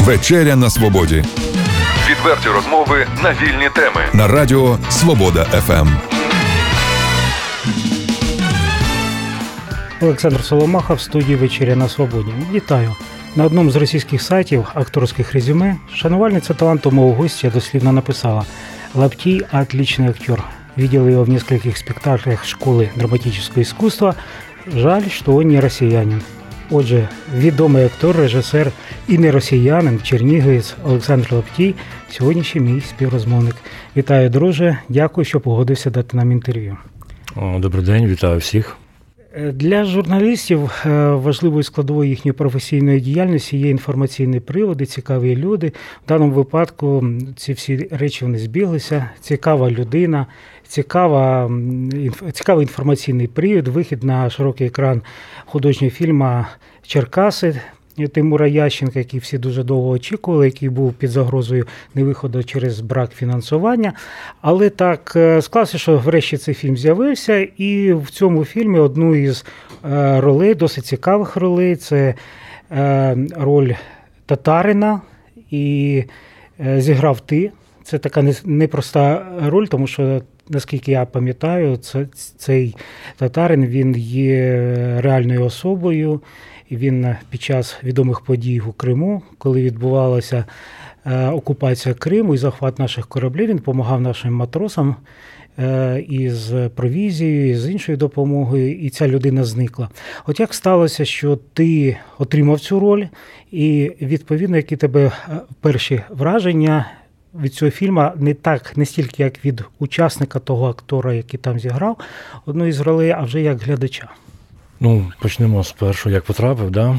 Вечеря на свободі. Відверті розмови на вільні теми на Радіо Свобода ФМ. Олександр Соломаха в студії Вечеря на Свободі. Вітаю! На одному з російських сайтів акторських резюме шанувальниця таланту мого гостя дослівно написала «Лаптій – отличный актер. Видел его в нескольких спектаклях школи драматического искусства. Жаль, что он не росіянин. Отже, відомий актор, режисер і не росіянин, чернігівець Олександр Лаптій, сьогодні ще мій співрозмовник. Вітаю, друже. Дякую, що погодився дати нам інтерв'ю. Добрий день, вітаю всіх. Для журналістів е, важливою складовою їхньої професійної діяльності є інформаційні приводи, цікаві люди. В даному випадку ці всі речі вони збіглися. Цікава людина, цікава, цікавий інформаційний привід, вихід на широкий екран художнього фільму Черкаси. Тимура Ященка, який всі дуже довго очікували, який був під загрозою невиходу через брак фінансування. Але так е, склався, що врешті цей фільм з'явився, і в цьому фільмі одну із е, ролей, досить цікавих ролей, це е, роль татарина, і зіграв ти. Це така непроста роль, тому що. Наскільки я пам'ятаю, цей татарин він є реальною особою, він під час відомих подій у Криму, коли відбувалася е, окупація Криму і захват наших кораблів, він допомагав нашим матросам е, із провізією, з іншою допомогою, і ця людина зникла. От як сталося, що ти отримав цю роль, і відповідно, які тебе е, перші враження? Від цього фільму не так, не стільки як від учасника того актора, який там зіграв одну із ролей, а вже як глядача. Ну, почнемо з першого, як потрапив. Да?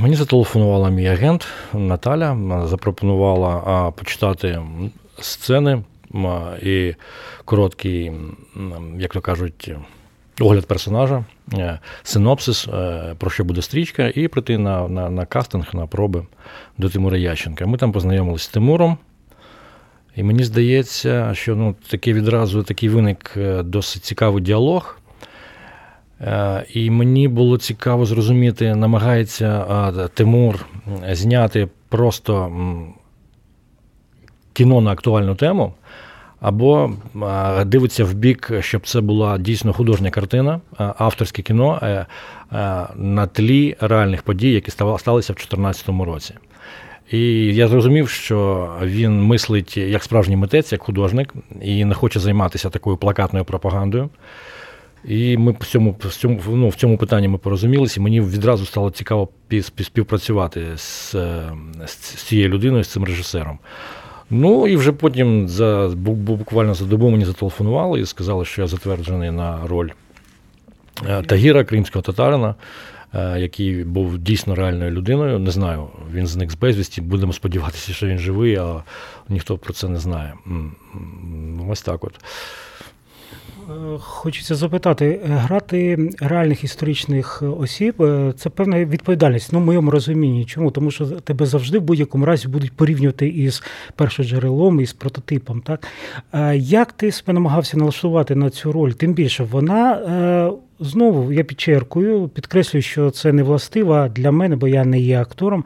Мені зателефонувала мій агент Наталя, запропонувала почитати сцени і короткий, як то кажуть, огляд персонажа, е, синопсис, е, про що буде стрічка, і прийти на на, на кастинг, на проби до Тимура Ященка. Ми там познайомилися з Тимуром. І мені здається, що ну, такий відразу такий виник е, досить цікавий діалог. Е, і мені було цікаво зрозуміти, намагається Тимур зняти просто кіно на актуальну тему, або дивиться в бік, щоб це була дійсно художня картина, авторське кіно е, е, на тлі реальних подій, які сталися в 2014 році. І я зрозумів, що він мислить як справжній митець, як художник, і не хоче займатися такою плакатною пропагандою. І ми в цьому в цьому, ну, в цьому питанні ми порозумілися, мені відразу стало цікаво співпрацювати з, з цією людиною, з цим режисером. Ну і вже потім за буквально за добу мені зателефонували і сказали, що я затверджений на роль е, Тагіра, кримського татарина, е, який був дійсно реальною людиною. Не знаю, він зник з безвісті. Будемо сподіватися, що він живий, а ніхто про це не знає. Ось так от. Хочеться запитати, грати реальних історичних осіб е, це певна відповідальність, ну в моєму розумінні. Чому? Тому що тебе завжди в будь-якому разі будуть порівнювати із першоджерелом, із прототипом. Так? Як ти себе намагався налаштувати на цю роль? Тим більше вона е, Знову я підчеркую, підкреслюю, що це не властива для мене, бо я не є актором.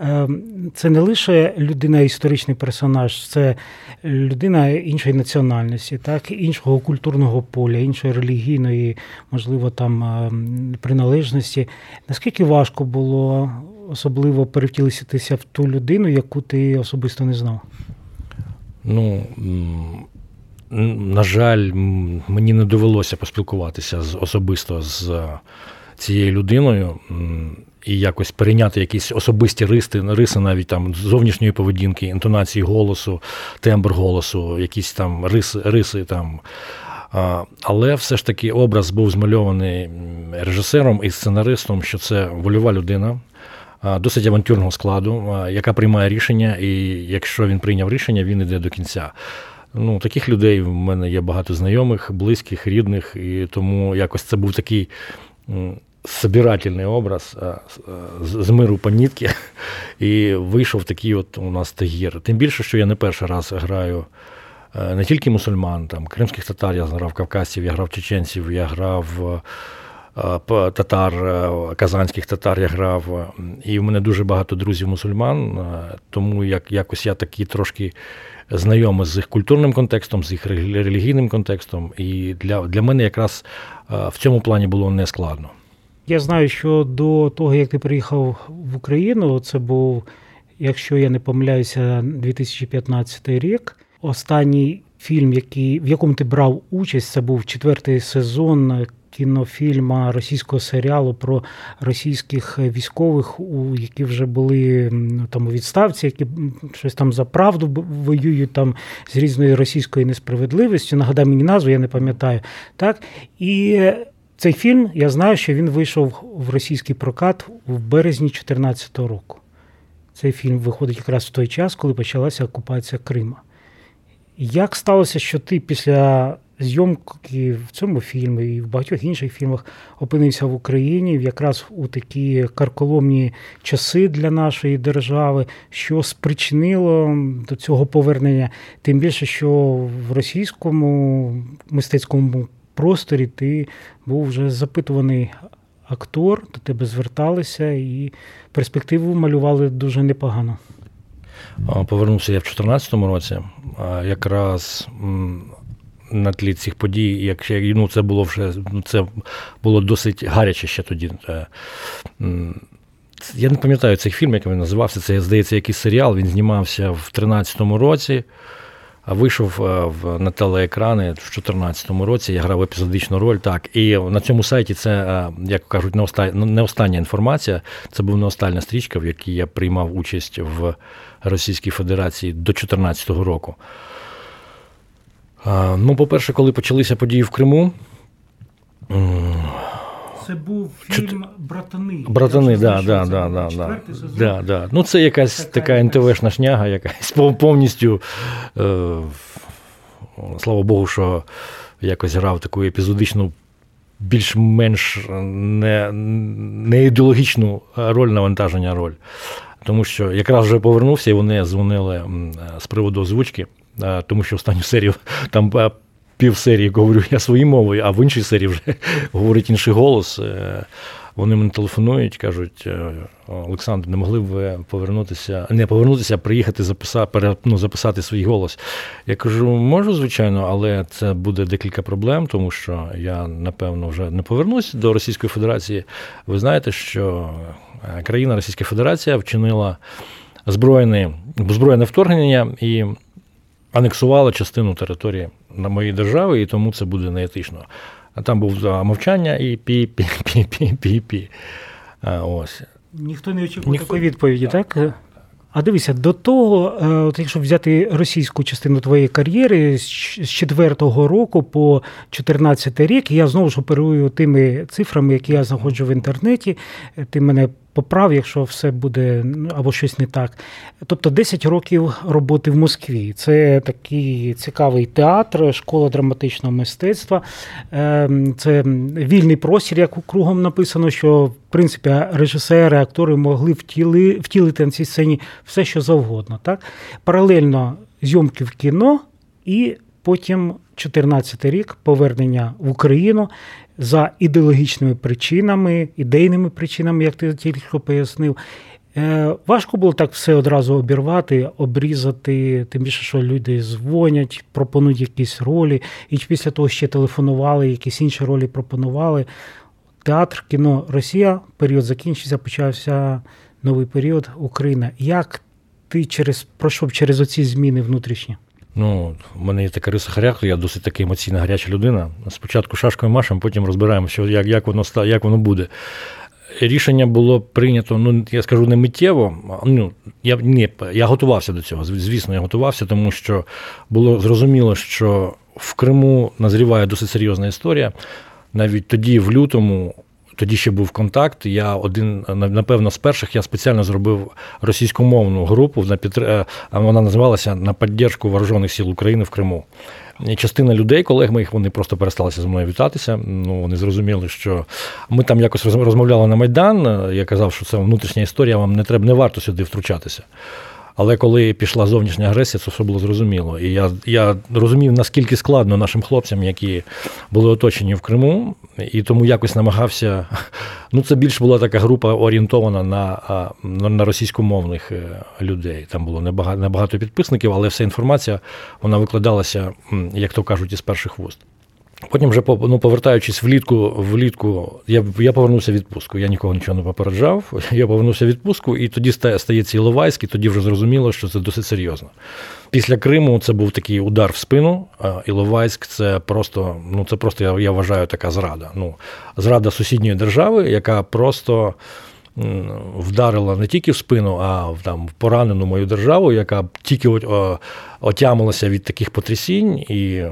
Ем, це не лише людина, історичний персонаж, це людина іншої національності, так, іншого культурного поля, іншої релігійної, можливо, там ем, приналежності. Наскільки важко було особливо перевтілитися в ту людину, яку ти особисто не знав? Ну на жаль, мені не довелося поспілкуватися з особисто з е, цією людиною і якось перейняти якісь особисті риси, риси навіть там зовнішньої поведінки, інтонації голосу, тембр голосу, якісь там риси, риси там. Але все ж таки образ був змальований режисером і сценаристом, що це вольова людина. Досить авантюрного складу, яка приймає рішення, і якщо він прийняв рішення, він йде до кінця. Ну, Таких людей в мене є багато знайомих, близьких, рідних, і тому якось це був такий собирательний образ з миру по нітки, і вийшов такий от у нас тагір. Тим більше, що я не перший раз граю е, не тільки мусульман, там, кримських татар, я грав кавказців, я грав чеченців, я грав татар, казанських татар я грав. І в мене дуже багато друзів мусульман, тому як якось я такий трошки знайомий з їх культурним контекстом, з їх релігійним контекстом. І для, для мене якраз в цьому плані було нескладно. Я знаю, що до того, як ти приїхав в Україну, це був, якщо я не помиляюся, 2015 рік. Останній фільм, який, в якому ти брав участь, це був четвертий сезон кінофільма російського серіалу про російських військових, у які вже були там у відставці, які щось там за правду воюють там з різною російською несправедливістю. Нагадай мені назву, я не пам'ятаю. Так і цей фільм я знаю, що він вийшов в російський прокат в березні 2014 року. Цей фільм виходить якраз в той час, коли почалася окупація Крима. Як сталося, що ти після зйомки в цьому фільмі і в багатьох інших фільмах опинився в Україні якраз у такі карколомні часи для нашої держави, що спричинило до цього повернення, тим більше, що в російському мистецькому просторі ти був вже запитуваний актор, до тебе зверталися і перспективу малювали дуже непогано. Повернувся я в 2014 році. Якраз на тлі цих подій, якщо ну, це було вже ну, це було досить гаряче ще тоді. Е, я не пам'ятаю цей фільм, як він називався. Це, здається, якийсь серіал. Він знімався в 2013 році, а вийшов е, на телеекрани в 2014 році. Я грав епізодичну роль. Так, і на цьому сайті це, е, як кажуть, не остання, не остання інформація. Це був не остання стрічка, в якій я приймав участь в Російській Федерації до 2014 року. Ну, по-перше, коли почалися події в Криму. Це був фільм Братани. Братани, да, да, да, да, да. Да, да. Ну, це якась така, така НТВшна шняга, якась повністю. Е, Слава Богу, що якось грав таку епізодичну, більш-менш не, не ідеологічну роль навантаження роль. Тому що якраз вже повернувся, і вони дзвонили з приводу озвучки. Е, тому що останню серію там е, пів серії говорю я своєю мовою, а в іншій серії вже говорить інший голос. Е, вони мені телефонують, кажуть, Олександр, не могли б ви повернутися, не повернутися, а приїхати записати, ну, записати свій голос. Я кажу, можу, звичайно, але це буде декілька проблем, тому що я, напевно, вже не повернусь до Російської Федерації. Ви знаєте, що країна Російська Федерація вчинила збройне, збройне вторгнення і анексувала частину території на моїй державі, і тому це буде неетично. А там був мовчання і пі-пі-пі-пі-пі-пі. Ось. Ніхто не очікував Ніхто... такої відповіді, так? так? А дивися, до того, е, от якщо взяти російську частину твоєї кар'єри з 4-го року по 14 рік, я знову ж оперую тими цифрами, які я знаходжу в інтернеті. Ти мене поправ, якщо все буде ну, або щось не так. Тобто 10 років роботи в Москві. Це такий цікавий театр, школа драматичного мистецтва. Ем, це вільний простір, як кругом написано, що в принципі режисери, актори могли втіли, втілити на цій сцені все, що завгодно. Так? Паралельно зйомки в кіно і потім 14 рік повернення в Україну за ідеологічними причинами, ідейними причинами, як ти тільки пояснив. Е, важко було так все одразу обірвати, обрізати, тим більше, що люди дзвонять, пропонують якісь ролі, і після того ще телефонували, якісь інші ролі пропонували. Театр, кіно Росія, період закінчився, почався новий період Україна. Як ти через пройшов через оці зміни внутрішні? Ну, в мене є така риса характеру, я досить таки емоційна гаряча людина. Спочатку шашкою машем, потім розбираємо, що як як, воно як воно буде. Рішення було прийнято, ну я скажу не миттєво. Ну я ні, я готувався до цього. Звісно, я готувався, тому що було зрозуміло, що в Криму назріває досить серйозна історія. Навіть тоді, в лютому, тоді ще був контакт. Я один, напевно, з перших я спеціально зробив російськомовну групу на підтр... Е, вона називалася на підтримку вооружених сил України в Криму. Частина людей, колег моїх, вони просто пересталися зі мною вітатися. Ну вони зрозуміли, що ми там якось розмовляли на Майдан. Я казав, що це внутрішня історія, вам не треба, не варто сюди втручатися. Але коли пішла зовнішня агресія, це все було зрозуміло. І я я розумів, наскільки складно нашим хлопцям, які були оточені в Криму, і тому якось намагався. Ну, це більш була така група орієнтована на на, російськомовних е, людей. Там було небагато, небагато підписників, але вся інформація вона викладалася, як то кажуть, із перших вуст. Потім, вже ну, повертаючись влітку, влітку, я я повернувся в відпустку. Я нікого нічого не попереджав. Я повернувся в відпустку, і тоді стається Іловайськ, і тоді вже зрозуміло, що це досить серйозно. Після Криму це був такий удар в спину. Іловайськ це просто, ну це просто я, я вважаю така зрада. Ну, Зрада сусідньої держави, яка просто. Вдарила не тільки в спину, а в там в поранену мою державу, яка тільки отямилася від таких потрясінь, і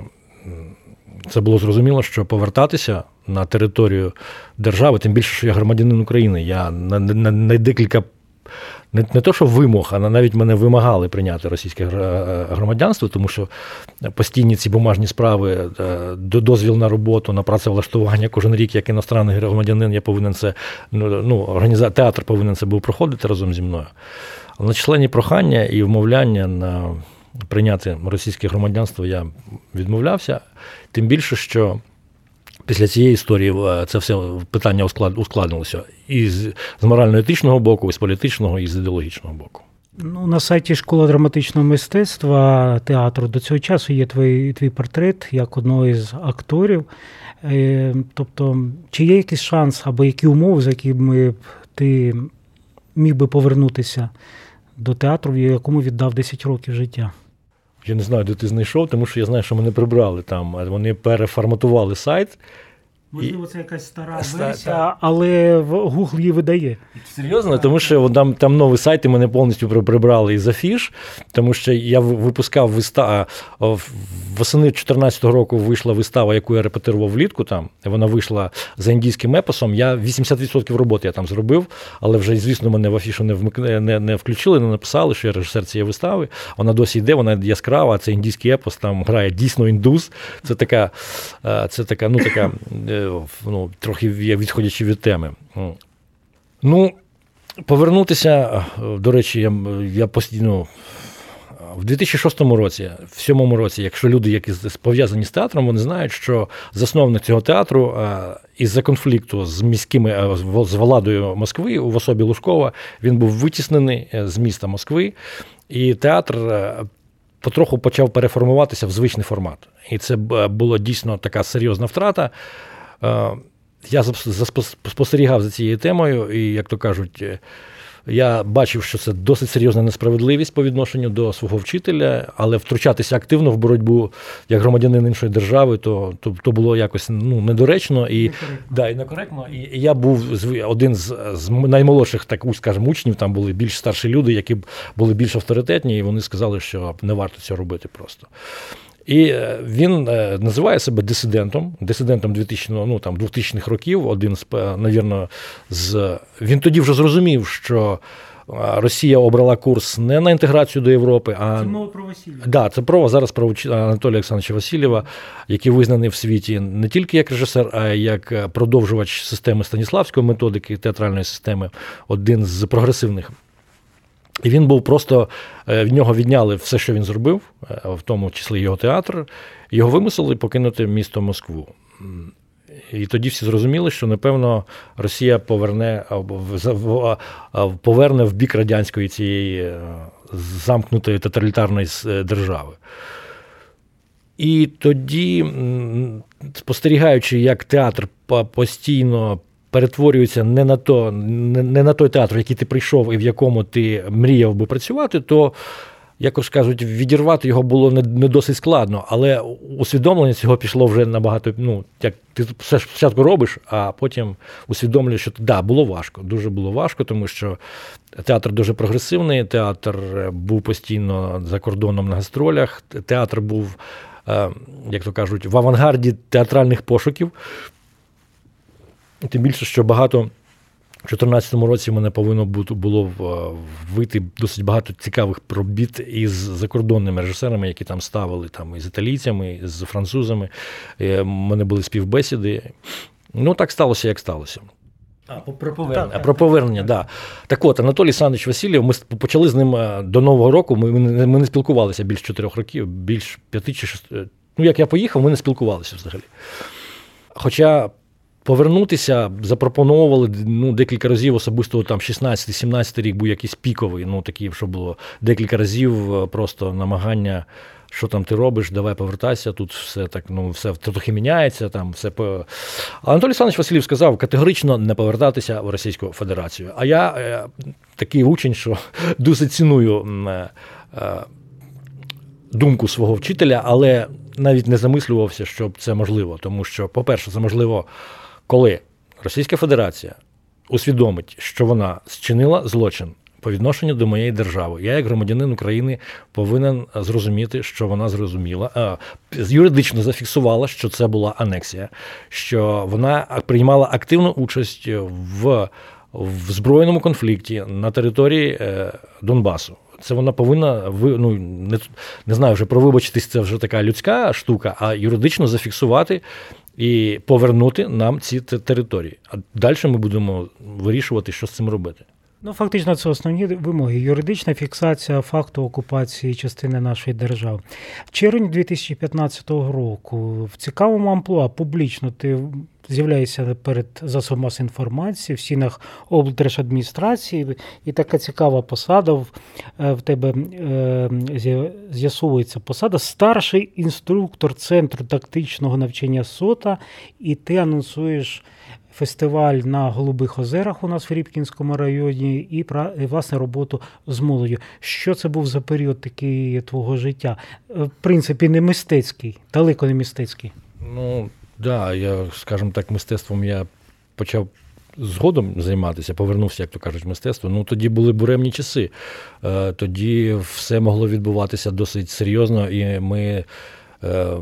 це було зрозуміло, що повертатися на територію держави, тим більше, що я громадянин України. Я на, на, на декілька. Не не то, що вимог, а навіть мене вимагали прийняти російське громадянство, тому що постійні ці бумажні справи, е, дозвіл на роботу, на працевлаштування кожен рік, як іностранний громадянин, я повинен це ну, ну організа... театр повинен це був проходити разом зі мною. Але численні прохання і вмовляння на прийняти російське громадянство я відмовлявся, тим більше, що. Після цієї історії е, це все питання ускладнилося і з морально-етичного боку, і з політичного, і з ідеологічного боку. Ну, На сайті Школа драматичного мистецтва театру до цього часу є твій твій портрет як одного із акторів. Е, тобто, чи є якийсь шанс або які умови, за якими ти міг би повернутися до театру, в якому віддав 10 років життя? Я не знаю, де ти знайшов, тому що я знаю, що мене прибрали там. Вони переформатували сайт. Можливо, це якась стара версія, але в Google її видає. Серйозно, тому що там там новий сайт і мене повністю прибрали із афіш, тому що я випускав виставу. Восени 2014 року вийшла вистава, яку я репетирував влітку. Там вона вийшла за індійським епосом. Я 80% роботи я там зробив, але вже, звісно, мене в афішу не вмикне, не, не включили, не написали, що я режисер цієї вистави. Вона досі йде, вона яскрава. Це індійський епос, там грає дійсно індус. Це така, е, це така, ну така. Е, ну, трохи відходячи від теми. Ну, повернутися, до речі, я я постійно. В 2006 році, в 2007 році, якщо люди, які пов'язані з театром, вони знають, що засновник цього театру із-за конфлікту з міськими з владою Москви в особі Лужкова він був витіснений е, з міста Москви, і театр е, потроху почав переформуватися в звичний формат. І це була дійсно така серйозна втрата. Е, я спостерігав за цією темою, і, як то кажуть, е, я бачив, що це досить серйозна несправедливість по відношенню до свого вчителя, але втручатися активно в боротьбу як громадянин іншої держави, то то, то було якось ну, недоречно і некоректно. Да, і некоректно. І я був один з з наймолодших, так скажімо, учнів. Там були більш старші люди, які були більш авторитетні, і вони сказали, що не варто цього робити просто. І е, він е, називає себе дисидентом, дисидентом 2000, ну, там, 2000-х років. Один з е, навірно, з він тоді вже зрозумів, що. Росія обрала курс не на інтеграцію до Європи, а це мова про Васильєва. Да, це про зараз про Анатолія Олександровича Васильєва, який визнаний в світі не тільки як режисер, а й як продовжувач системи Станіславської методики театральної системи, один з прогресивних і він був просто е, в нього відняли все, що він зробив, е, в тому числі його театр. Його вимусили покинути місто Москву. І тоді всі зрозуміли, що напевно Росія поверне поверне в бік радянської цієї е, замкнутої тоталітарної держави. І тоді, спостерігаючи, як театр постійно перетворюється не на то, не, на той театр, в який ти прийшов і в якому ти мріяв би працювати, то. Якось кажуть, відірвати його було не не досить складно, але усвідомлення цього пішло вже набагато. Ну, як ти все ж спочатку робиш, а потім усвідомлюєш, що да, було важко. Дуже було важко, тому що театр дуже прогресивний, театр був постійно за кордоном на гастролях. Театр був, е, як то кажуть, в авангарді театральних пошуків. Тим більше, що багато в 2014 році мене повинно було вийти досить багато цікавих пробіт із закордонними режисерами, які там ставили там із італійцями, з французами. У мене були співбесіди. Ну, так сталося, як сталося. А, про повернення. Так, про повернення, да. Так от, Анатолій Санович Васильєв, ми почали з ним е, до Нового року. Ми, ми не спілкувалися більш чотирьох років, більш п'яти чи шести. Ну, як я поїхав, ми не спілкувалися взагалі. Хоча повернутися запропонували ну, декілька разів, особисто там 16-17 рік був якийсь піковий, ну такий, що було декілька разів е, просто намагання що там ти робиш, давай повертайся, тут все так, ну все трохи міняється. Там все по. Анатолій Олександрович Васильєв сказав категорично не повертатися в Російську Федерацію. А я е, такий учень, що досить ціную е, е, думку свого вчителя, але навіть не замислювався, що це можливо. Тому що, по-перше, це можливо, коли Російська Федерація усвідомить, що вона зчинила злочин по відношенню до моєї держави. Я, як громадянин України, повинен зрозуміти, що вона зрозуміла, юридично зафіксувала, що це була анексія, що вона приймала активну участь в. В збройному конфлікті на території е, Донбасу. Це вона повинна ну, не не знаю, вже про вибачитись, це вже така людська штука, а юридично зафіксувати і повернути нам ці території. А далі ми будемо вирішувати, що з цим робити. Ну, фактично, це основні вимоги. Юридична фіксація факту окупації частини нашої держави. В червні 2015 року в цікавому амплуа публічно ти з'являєшся перед засобом масової інформації в стінах облдержадміністрації, і така цікава посада в, е, тебе е, з'ясовується посада старший інструктор Центру тактичного навчання СОТа, і ти анонсуєш фестиваль на Голубих озерах у нас в Рібкінському районі, і власне роботу з молоддю. Що це був за період такий твого життя? Е, в принципі, не мистецький, далеко не мистецький. Ну так, да, я, скажімо так, мистецтвом я почав. Згодом займатися, повернувся, як то кажуть, мистецтво. Ну тоді були буремні часи. Е, тоді все могло відбуватися досить серйозно, і ми е,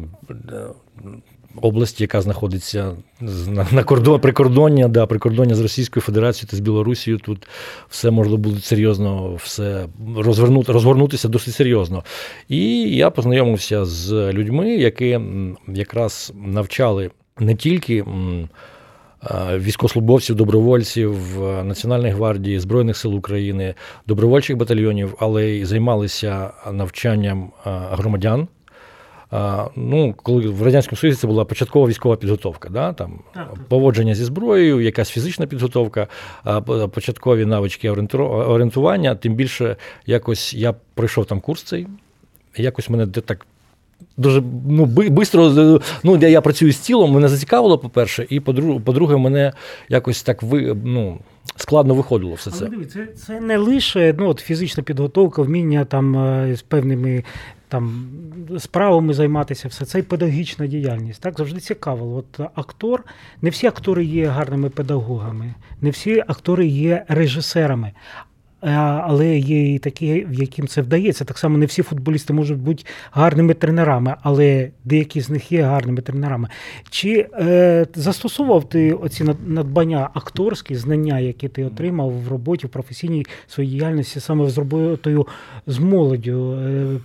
область, яка знаходиться на кордон, прикордоння, да, прикордоння з Російською Федерацією та з Білорусією. Тут все можна було серйозно все розвернути, розгорнутися досить серйозно. І я познайомився з людьми, які якраз навчали не тільки. Військовослужбовців, добровольців Національної гвардії, Збройних сил України, добровольчих батальйонів, але й займалися навчанням громадян Ну, коли в радянському Союзі це була початкова військова підготовка, да? там поводження зі зброєю, якась фізична підготовка, початкові навички орієнтування. Тим більше, якось я пройшов там курс цей, якось мене так. Дуже ну, бистро, ну, де я працюю з тілом, мене зацікавило, по-перше, і по-друге, мене якось так ви, ну, складно виходило все це. Але це це не лише ну, от, фізична підготовка, вміння там е, з певними там справами займатися, все це і педагогічна діяльність. Так завжди цікаво. От актор, не всі актори є гарними педагогами, не всі актори є режисерами. Але є і такі, в яким це вдається. Так само не всі футболісти можуть бути гарними тренерами, але деякі з них є гарними тренерами. Чи е, застосовував ти оці надбання акторські знання, які ти отримав в роботі, в професійній своїй діяльності, саме з роботою з молоддю? Е,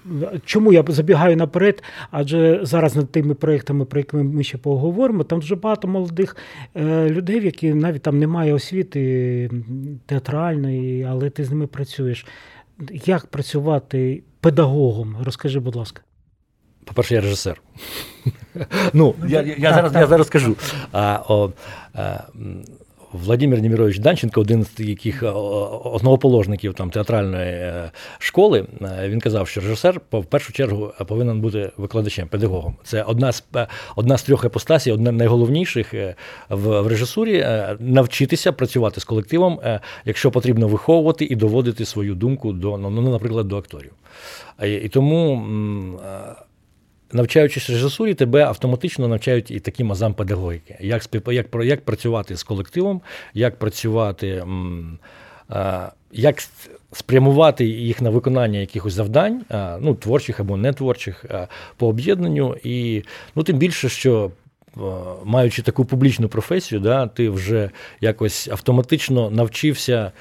чому я забігаю наперед? Адже зараз над тими проектами, про які ми ще поговоримо, там дуже багато молодих е, людей, які навіть там немає освіти театральної, але ти з ними працюєш. Як працювати педагогом? Розкажи, будь ласка. По-перше, я режисер. Ну, я я, зараз я зараз скажу. А, о, а, Владимир Німірович Данченко, один з яких е, основоположників там театральної е, школи, е, він казав, що режисер в першу чергу повинен бути викладачем, педагогом. Це одна з одна з трьох епостасій, одна з найголовніших в, в режисурі навчитися працювати з колективом, якщо потрібно виховувати і доводити свою думку до ну, ну наприклад, до акторів. І тому навчаючись режисурі, тебе автоматично навчають і таким азам педагогіки. Як як, як працювати з колективом, як працювати, як спрямувати їх на виконання якихось завдань, ну, творчих або нетворчих, по об'єднанню. І ну, тим більше, що. Маючи таку публічну професію, да, ти вже якось автоматично навчився е,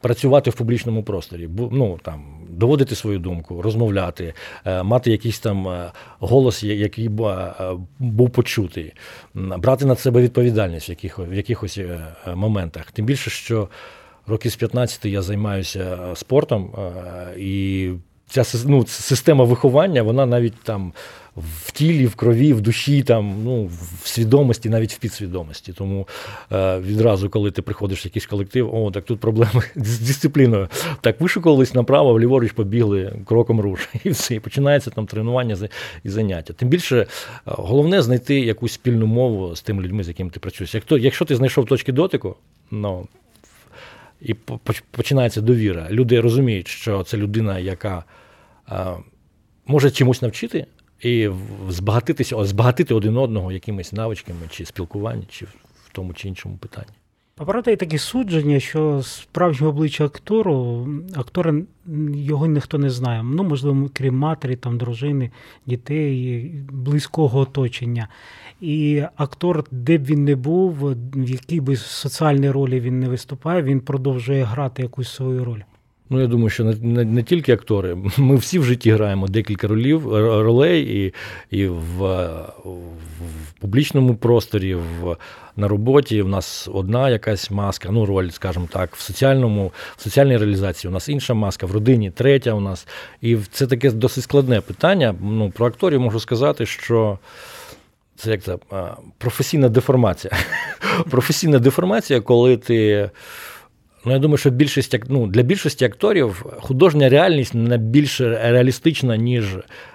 працювати в публічному просторі, ну там доводити свою думку, розмовляти, е, мати якийсь там голос, який був почутий, брати на себе відповідальність в якихось, в якихось моментах. Тим більше, що років з 15 я займаюся спортом і ця ну, система виховання, вона навіть там в тілі, в крові, в душі, там, ну, в свідомості, навіть в підсвідомості. Тому е, відразу, коли ти приходиш в якийсь колектив, о, так тут проблеми з дисципліною. Так, вишукувались направо, ліворуч побігли кроком руш. І все. І починається там тренування і заняття. Тим більше, е, головне знайти якусь спільну мову з тими людьми, з якими ти працюєш. Якщо, якщо ти знайшов точки дотику, ну. І починається довіра. Люди розуміють, що це людина, яка а, може чомусь навчити і збагатитися, збагатити один одного якимись навичками чи спілкування, чи в тому чи іншому питанні. А правда є таке судження, що справжнє обличчя актору, актора його ніхто не знає. Ну, можливо, крім матері, там, дружини, дітей, близького оточення. І актор, де б він не був, в якій би соціальній ролі він не виступає, він продовжує грати якусь свою роль. Ну, я думаю, що не, не не, тільки актори. Ми всі в житті граємо декілька ролів, ролей, і і в, в публічному просторі, в, на роботі в нас одна якась маска, ну, роль, скажімо так, в соціальному, в соціальній реалізації у нас інша маска, в родині третя у нас. І це таке досить складне питання. Ну, Про акторів можу сказати, що. Це як це професійна деформація. Професійна деформація, коли ти. Ну, я думаю, що більшість ну, для більшості акторів художня реальність не більш реалістична, ніж,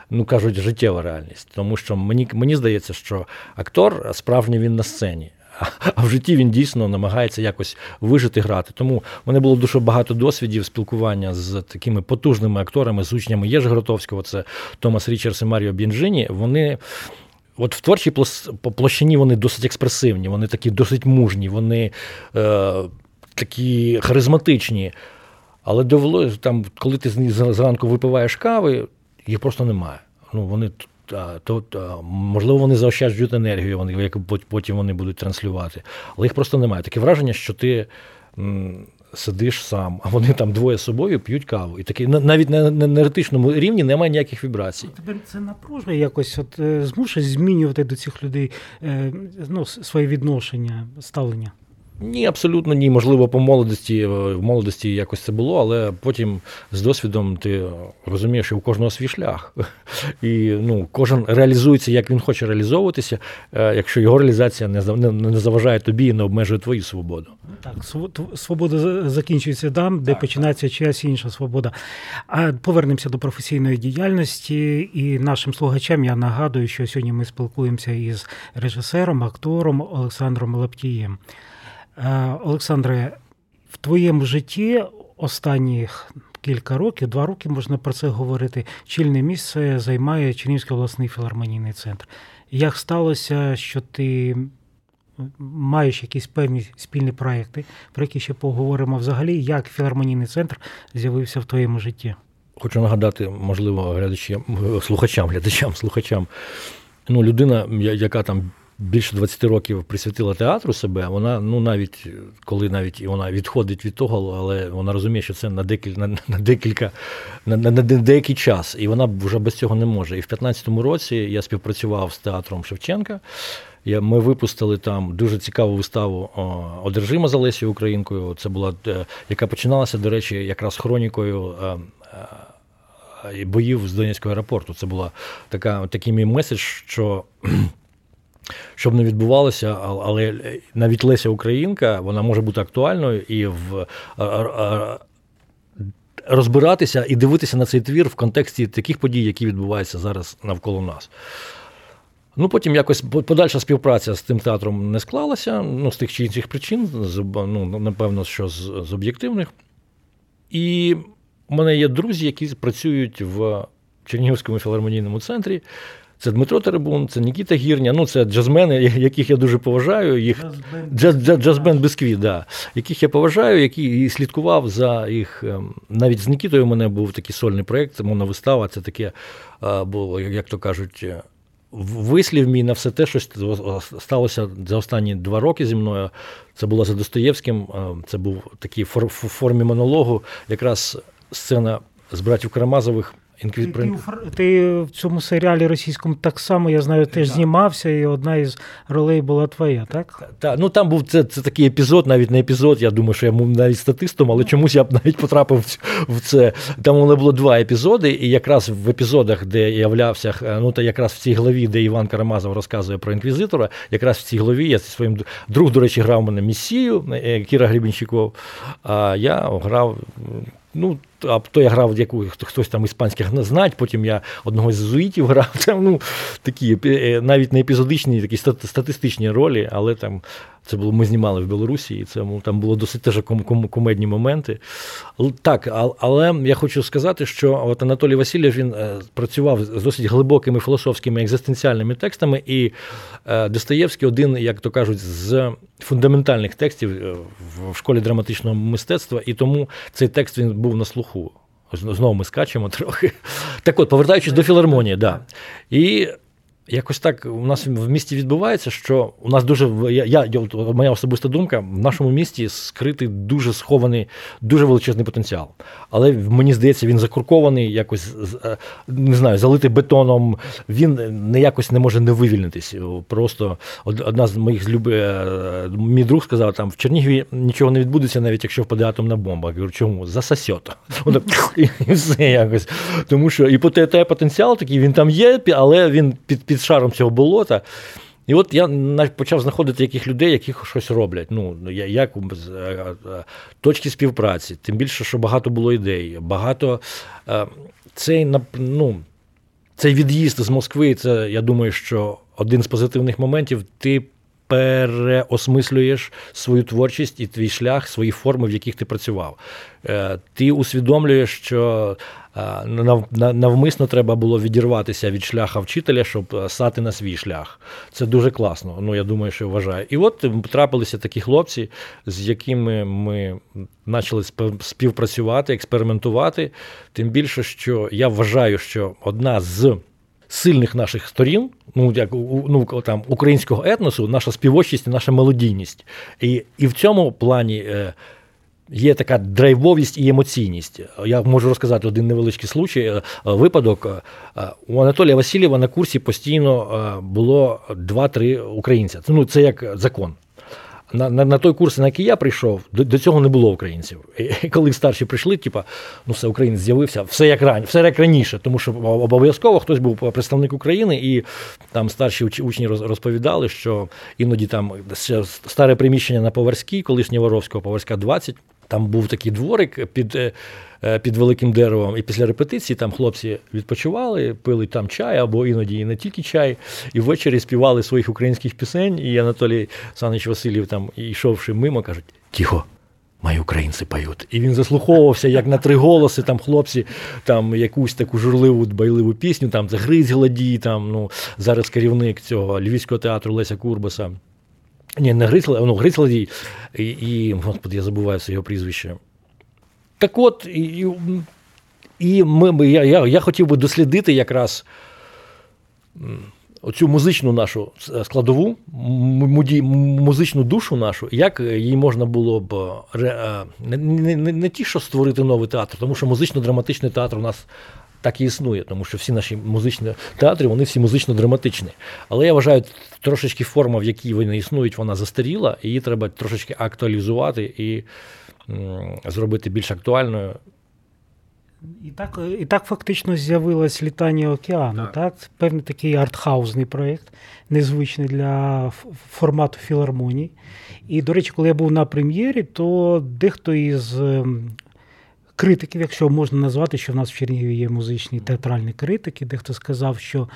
ну кажуть, життєва реальність. Тому що мені мені здається, що актор справжній він на сцені. А в житті він дійсно намагається якось вижити, грати. Тому в мене було дуже багато досвідів спілкування з такими потужними акторами, з учнями Єж Гротовського, це Томас Річардс і Маріо Бінджині. Вони. От в творчій площині вони досить експресивні, вони такі досить мужні, вони е, такі харизматичні. Але довелося там, коли ти зранку випиваєш кави, їх просто немає. Ну, вони то, Можливо, вони заощаджують енергію, вони, яку потім вони будуть транслювати. Але їх просто немає. Таке враження, що ти сидиш сам, а вони там двоє з собою п'ють каву. І такі навіть на енергетичному рівні немає ніяких вібрацій. Тепер це напружує якось от е, змушує змінювати до цих людей е, ну, своє відношення, ставлення. Ні, абсолютно ні. Можливо, по молодості е, в молодості якось це було, але потім з досвідом ти розумієш, що у кожного свій шлях. І ну, кожен реалізується, як він хоче реалізовуватися, е, якщо його реалізація не не заважає тобі і не обмежує твою свободу. Так, свобода закінчується там, де так, починається так. чиясь інша свобода. А повернемося до професійної діяльності і нашим слухачам я нагадую, що сьогодні ми спілкуємося із режисером, актором Олександром Лаптієм. Е, Олександре, в твоєму житті останніх кілька років, два роки можна про це говорити. Чільне місце займає Чернівський обласний філармонійний центр. Як сталося, що ти маєш якісь певні спільні проекти, про які ще поговоримо взагалі, як філармонійний центр з'явився в твоєму житті? Хочу нагадати, можливо, глядачам, слухачам, глядачам, слухачам. Ну, людина, яка там більше 20 років присвятила театру себе, вона ну навіть коли навіть вона відходить від того, але вона розуміє, що це на декілька на, на декілька на, на, на деякий час, і вона вже без цього не може. І в 15-му році я співпрацював з театром Шевченка. Я, Ми випустили там дуже цікаву виставу Одержима за Лесією Українкою. Це була е, яка починалася, до речі, якраз хронікою. Е, е, боїв з Донецького аеропорту. Це була така такий мій меседж, що щоб не відбувалося, але навіть Леся Українка вона може бути актуальною і в розбиратися і дивитися на цей твір в контексті таких подій, які відбуваються зараз навколо нас. Ну, Потім якось подальша співпраця з тим театром не склалася, ну, з тих чи інших причин, ну, напевно, що з, з об'єктивних. І в мене є друзі, які працюють в Чернігівському філармонійному центрі. Це Дмитро Теребун, це Нікіта Гірня, ну це джазмени, яких я дуже поважаю. Їх джазбен Бисквіт, да, яких я поважаю, які і слідкував за їх. Ем, навіть з Нікітою у мене був такий сольний проєкт, це вистава, це таке було, як то кажуть. Е, вислів мій на все те, що сталося за останні два роки зі мною. Це було за Достоєвським, це був такий в формі монологу, якраз сцена з братів Карамазових. Інквіз... Ти, ти в цьому серіалі російському так само, я знаю, теж так. знімався, і одна із ролей була твоя, так? Так, ну там був це це такий епізод, навіть не епізод. Я думаю, що я був навіть статистом, але чомусь я б навіть потрапив в це. Там у мене було два епізоди, і якраз в епізодах, де я являвся, е, ну та якраз в цій главі, де Іван Карамазов розказує про інквізитора, якраз в цій главі я зі своїм друг, до речі, грав мене місію е, Кіра Гребінчиков, а я грав. Ну, а то я грав яку хтось там іспанських знать, потім я одного з зуїтів грав. Там, ну, такі е, навіть не епізодичні, такі статистичні ролі, але там це було, ми знімали в Білорусі, і це там було досить теж комедні моменти. Так, але я хочу сказати, що от Анатолій Васильєв він е, працював з досить глибокими філософськими екзистенціальними текстами, і е, Достоєвський один, як то кажуть, з фундаментальних текстів в школі драматичного мистецтва, і тому цей текст він був на слуху руху. Знову ми скачемо трохи. Так от, повертаючись до філармонії, да. І Якось так у нас в місті відбувається, що у нас дуже я, я моя особиста думка, в нашому місті скритий дуже схований, дуже величезний потенціал. Але мені здається, він закуркований, якось е, не знаю, залитий бетоном. Він не якось не може не вивільнитись. Просто одна з моїх люби, е, мій друг сказав, там в Чернігові нічого не відбудеться, навіть якщо впаде атомна бомба. Я кажу, чому? Засосьот. І все якось. Тому що і потенціал такий він там є, але він під під шаром цього болота. І от я почав знаходити яких людей, які щось роблять. Ну, як е, е, Точки співпраці, тим більше, що багато було ідей. Багато е, цей ну, цей від'їзд з Москви, це я думаю, що один з позитивних моментів. Ти переосмислюєш свою творчість і твій шлях, свої форми, в яких ти працював. Ти усвідомлюєш, що навмисно треба було відірватися від шляха вчителя, щоб е, стати на свій шлях. Це дуже класно. Ну я думаю, що вважаю. І от трапилися такі хлопці, з якими ми почали співпрацювати, експериментувати. Тим більше, що я вважаю, що одна з сильних наших сторін, ну як ну там українського етносу, наша співочість, наша мелодійність. І, І в цьому плані. Е, Є така драйвовість і емоційність. Я можу розказати один невеличкий случай, е, випадок. Е, у Анатолія Васильєва на курсі постійно було 2-3 українця. Ну, це як закон. На на, на той курс, на який я прийшов, до, до цього не було українців. І коли старші прийшли, типа, ну все, українець з'явився, все як ран, все як раніше, тому що обов'язково хтось був представник України, і там старші учні розповідали, що іноді там ще старе приміщення на Поварській, колишнє Воровського, Поварська 20, там був такий дворик під е, е, під великим деревом, і після репетиції там хлопці відпочивали, пили там чай або іноді і не тільки чай, і ввечері співали своїх українських пісень. І Анатолій Санич Васильєв там йшовши мимо, кажуть: Тихо, мої українці поють. І він заслуховувався, як на три голоси, там хлопці там якусь таку журливу байливу пісню, там це Гриць Гладій, там ну зараз керівник цього Львівського театру Леся Курбаса. Ні, не Грицла, ну, Грицладій, і, господи, я забуваю це його прізвище. Так от, і, і ми, я, я, я хотів би дослідити якраз оцю музичну нашу складову, музичну душу нашу, як її можна було б не, не, не, не ті, що створити новий театр, тому що музично-драматичний театр у нас так і існує, тому що всі наші музичні театри, вони всі музично-драматичні. Але я вважаю, трошечки форма, в якій вони існують, вона застаріла, і її треба трошечки актуалізувати і зробити більш актуальною. І так і так фактично з'явилось літання океану. Так. так? Певний такий артхаузний проєкт, незвичний для формату філармонії. І, до речі, коли я був на прем'єрі, то дехто із ем, критиків, якщо можна назвати, що в нас в Чернігові є музичні театральні критики, дехто сказав, що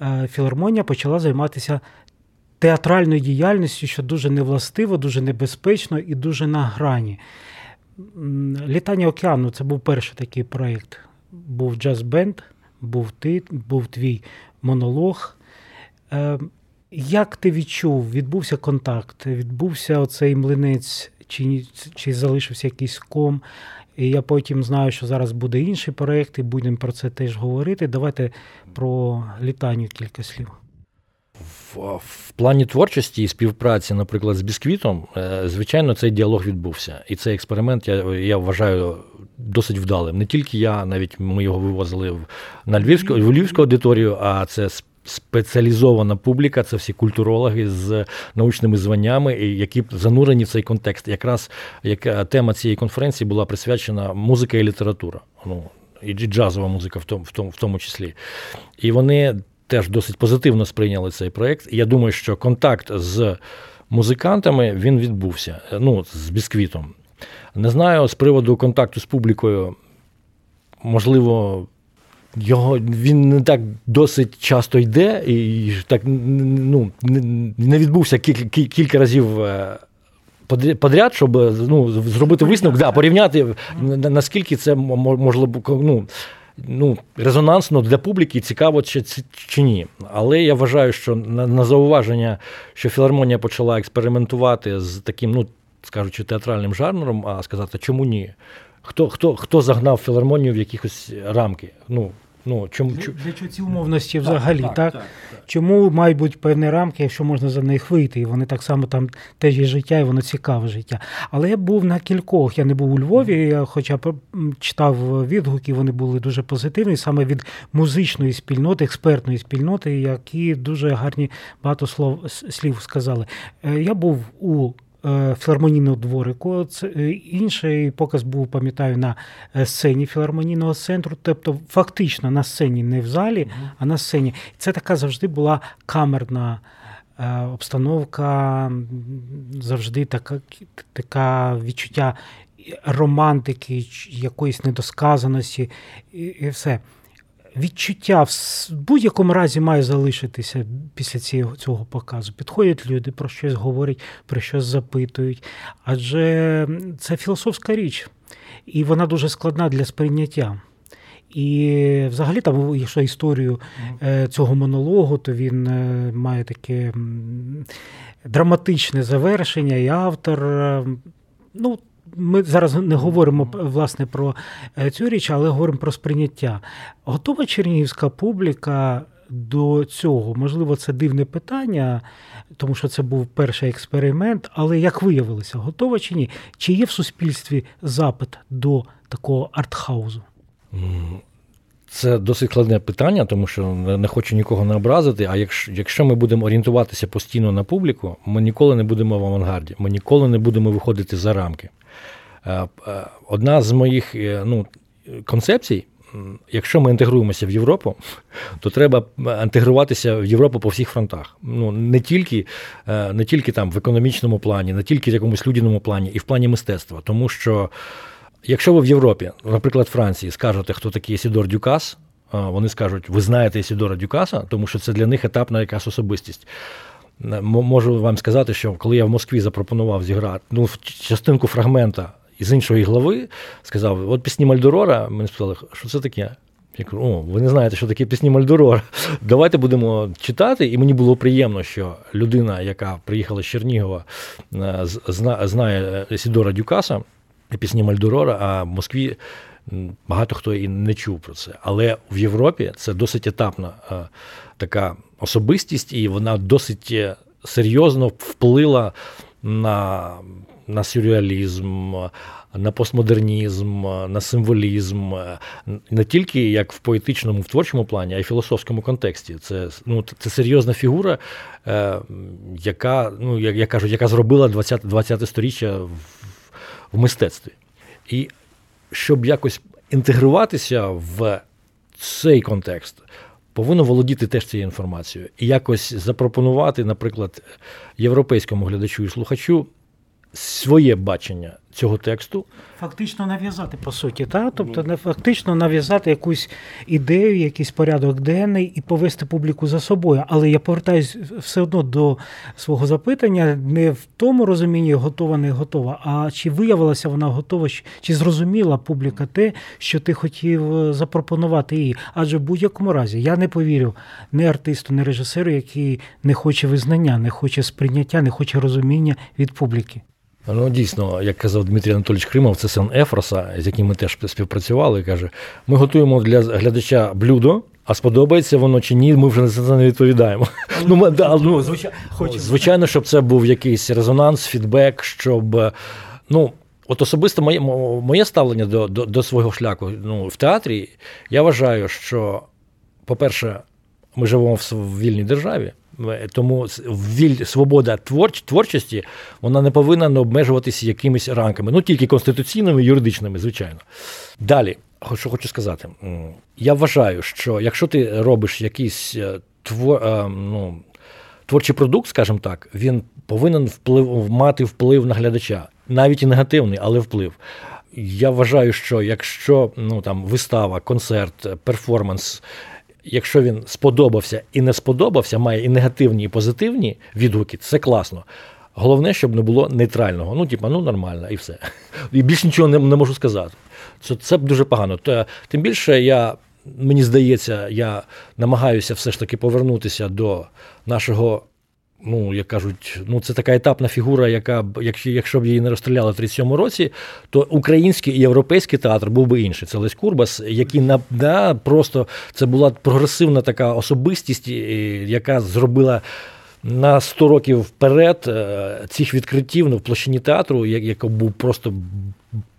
е, філармонія почала займатися театральною діяльністю, що дуже невластиво, дуже небезпечно і дуже на грані. Літання океану це був перший такий проєкт. Був джаз-бенд, був ти, був твій монолог. Е, як ти відчув, відбувся контакт, відбувся оцей млинець, чи чи залишився якийсь ком? І я потім знаю, що зараз буде інший проєкт, і будемо про це теж говорити. Давайте про літанню кілька слів. в плані творчості і співпраці, наприклад, з бісквітом, е, звичайно, цей діалог відбувся. І цей експеримент я я вважаю досить вдалим. Не тільки я, навіть ми його вивозили в на Львівську в Львівську аудиторію, а це спеціалізована публіка, це всі культурологи з научними званнями, які занурені в цей контекст. Якраз яка тема цієї конференції була присвячена музика і література. Ну, і джазова музика в тому, в тому, в тому числі. І вони теж досить позитивно сприйняли цей проєкт. Я думаю, що контакт з музикантами він відбувся. Ну, з бісквітом. Не знаю з приводу контакту з публікою, можливо. Його він не так досить часто йде, і так ну, не відбувся кілька кілька разів е, подряд, щоб ну, зробити висновок, да, порівняти наскільки це можливо ну, ну, резонансно для публіки, цікаво чи чи ні. Але я вважаю, що на, на зауваження, що філармонія почала експериментувати з таким, ну скажучи, театральним жанром, а сказати, чому ні? Хто хто, хто загнав філармонію в якісь рамки? Ну, Ну, чому, Для, для чого ці умовності взагалі? Так, так? так, так? Чому мають бути певні рамки, якщо можна за них вийти? І вони так само там теж є життя, і воно цікаве життя. Але я був на кількох. Я не був у Львові, я хоча читав відгуки, вони були дуже позитивні, саме від музичної спільноти, експертної спільноти, які дуже гарні багато слов слів сказали. Е, я був у філармонійного дворику. Це е, інший показ був, пам'ятаю, на е, сцені філармонійного центру, тобто фактично на сцені, не в залі, а на сцені. Це така завжди була камерна. Обстановка завжди така така відчуття романтики, якоїсь недосказаності, і все відчуття в будь-якому разі має залишитися після цього, цього показу. Підходять люди, про щось говорять, про щось запитують. Адже це філософська річ, і вона дуже складна для сприйняття. І взагалі, там, якщо історію е, цього монологу, то він е, має таке драматичне завершення, і автор. Е, ну, ми зараз не говоримо власне про е, цю річ, але говоримо про сприйняття. Готова чернігівська публіка до цього? Можливо, це дивне питання, тому що це був перший експеримент, але як виявилося, готова чи ні? Чи є в суспільстві запит до такого артхаузу? Це досить складне питання, тому що не хочу нікого не образити. А якщо якщо ми будемо орієнтуватися постійно на публіку, ми ніколи не будемо в авангарді, ми ніколи не будемо виходити за рамки. Е, е, одна з моїх е, ну, концепцій. Якщо ми інтегруємося в Європу, то треба інтегруватися в Європу по всіх фронтах. Ну не тільки не тільки там в економічному плані, не тільки в якомусь людяному плані, і в плані мистецтва. Тому що якщо ви в Європі, наприклад, Франції, скажете, хто такий Сідор Дюкас, вони скажуть, ви знаєте Сідора Дюкаса, тому що це для них етапна якась особистість. Можу вам сказати, що коли я в Москві запропонував зіграти ну, частинку фрагмента із іншої глави сказав: от пісні Мальдорора, мені сказали, що це таке? Я кажу, о, ви не знаєте, що таке пісні Мальдорора. Давайте будемо читати. І мені було приємно, що людина, яка приїхала з Чернігова, е, знає Сідора Дюкаса, і пісні Мальдорора, а в Москві багато хто і не чув про це. Але в Європі це досить етапна е, така особистість, і вона досить е, серйозно вплила на на сюрреалізм, на постмодернізм, на символізм, не тільки як в поетичному, в творчому плані, а й в філософському контексті. Це ну, це серйозна фігура, е, яка, ну, як я кажу, яка зробила 20 20 сторіччя в, в мистецтві. І щоб якось інтегруватися в цей контекст. Повинно володіти теж цією інформацією і якось запропонувати, наприклад, європейському глядачу і слухачу своє бачення цього тексту. Фактично нав'язати, по суті, так? тобто не фактично нав'язати якусь ідею, якийсь порядок денний і повести публіку за собою. Але я повертаюсь все одно до свого запитання, не в тому розумінні готова, не готова, а чи виявилася вона готова, чи зрозуміла публіка те, що ти хотів е, запропонувати їй. Адже в будь-якому разі я не повірю не артисту, не режисеру, який не хоче визнання, не хоче сприйняття, не хоче розуміння від публіки. Ну, дійсно, як казав Дмитрій Анатолійович Кримов, це син Ефроса, з яким ми теж співпрацювали. Каже: ми готуємо для глядача блюдо, А сподобається воно чи ні, ми вже за це не відповідаємо. Ну, ми, да, ну, звичайно, звичайно, щоб це був якийсь резонанс, фідбек, щоб. ну, От особисто моє моє ставлення до до, до свого шляху ну, в театрі, я вважаю, що, по-перше, ми живемо в вільній державі, тому свобода творч, творчості вона не повинна обмежуватися якимись рамками, ну тільки конституційними, юридичними, звичайно. Далі, що хочу сказати, я вважаю, що якщо ти робиш якийсь е, твор, е, ну, творчий продукт, скажімо так, він повинен вплив, мати вплив на глядача, навіть і негативний, але вплив. Я вважаю, що якщо ну там вистава, концерт, перформанс, якщо він сподобався і не сподобався, має і негативні, і позитивні відгуки, це класно. Головне, щоб не було нейтрального. Ну, типа, ну нормально, і все. І більше нічого не, не можу сказати. Це це дуже погано. Тим більше я. Мені здається, я намагаюся все ж таки повернутися до нашого ну, як кажуть, ну це така етапна фігура, яка, якщо якщо б її не розстріляли в 37-му році, то український і європейський театр був би інший. Це Лесь Курбас, який на да, просто це була прогресивна така особистість, яка зробила. На 100 років вперед е, цих відкриттів ну, в площині театру, який був просто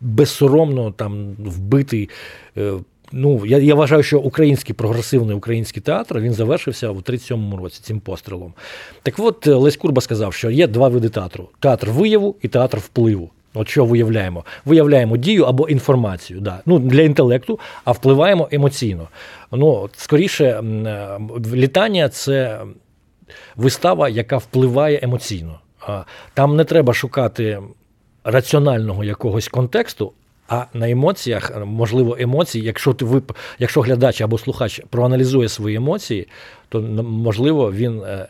безсоромно там вбитий е, Ну, я я вважаю, що український прогресивний український театр він завершився у 37-му році цим пострілом. Так от е, Лесь Курба сказав, що є два види театру: театр вияву і театр впливу. От що виявляємо? Виявляємо дію або інформацію да. ну, для інтелекту, а впливаємо емоційно. Ну, Скоріше, е, літання це вистава, яка впливає емоційно. Там не треба шукати раціонального якогось контексту, а на емоціях, можливо, емоції, якщо ти ви, якщо глядач або слухач проаналізує свої емоції, то можливо він е,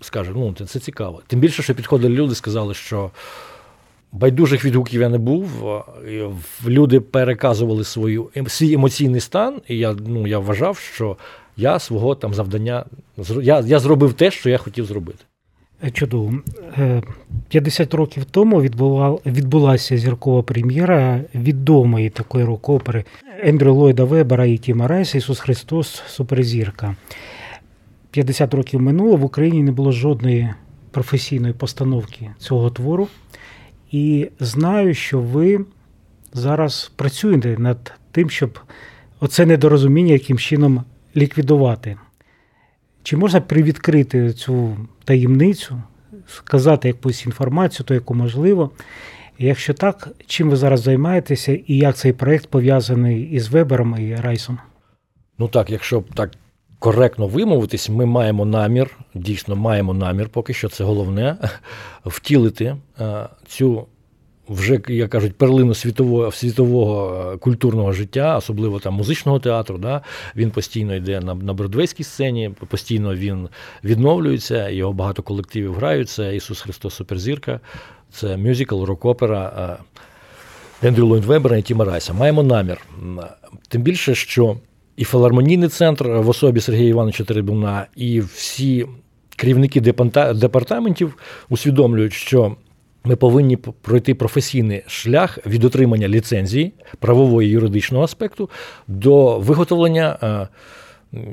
скаже, ну це цікаво. Тим більше, що підходили люди, сказали, що байдужих відгуків я не був. Люди переказували свою свій емоційний стан, і я ну, я вважав, що я свого там завдання я, я зробив те, що я хотів зробити. Чудово. 50 е, років тому відбулася зіркова прем'єра відомої такої рок-опери Ендрю Ллойда Вебера і Тіма Райса Ісус Христос Суперзірка. 50 років минуло, в Україні не було жодної професійної постановки цього твору. І знаю, що ви зараз працюєте над тим, щоб оце недорозуміння яким чином ліквідувати. Чи можна привідкрити цю таємницю, сказати якусь інформацію, то яку можливо? Якщо так, чим ви зараз займаєтеся і як цей проєкт пов'язаний із Вебером і Райсом? Ну так, якщо так коректно вимовитись, ми маємо намір, дійсно маємо намір, поки що це головне, втілити е, цю вже, як кажуть, перлину світового світового е, культурного життя, особливо там музичного театру. Да? Він постійно йде на на бродвейській сцені, постійно він відновлюється, його багато колективів грають. Це Ісус Христос Суперзірка, це мюзикл, рок-опера е, Ендрю Ллойд Вебера і Тіма Райса. Маємо намір. Тим більше, що і філармонійний центр в особі Сергія Івановича Теребуна, і всі керівники департаментів усвідомлюють, що ми повинні пройти професійний шлях від отримання ліцензії правової юридичного аспекту до виготовлення е,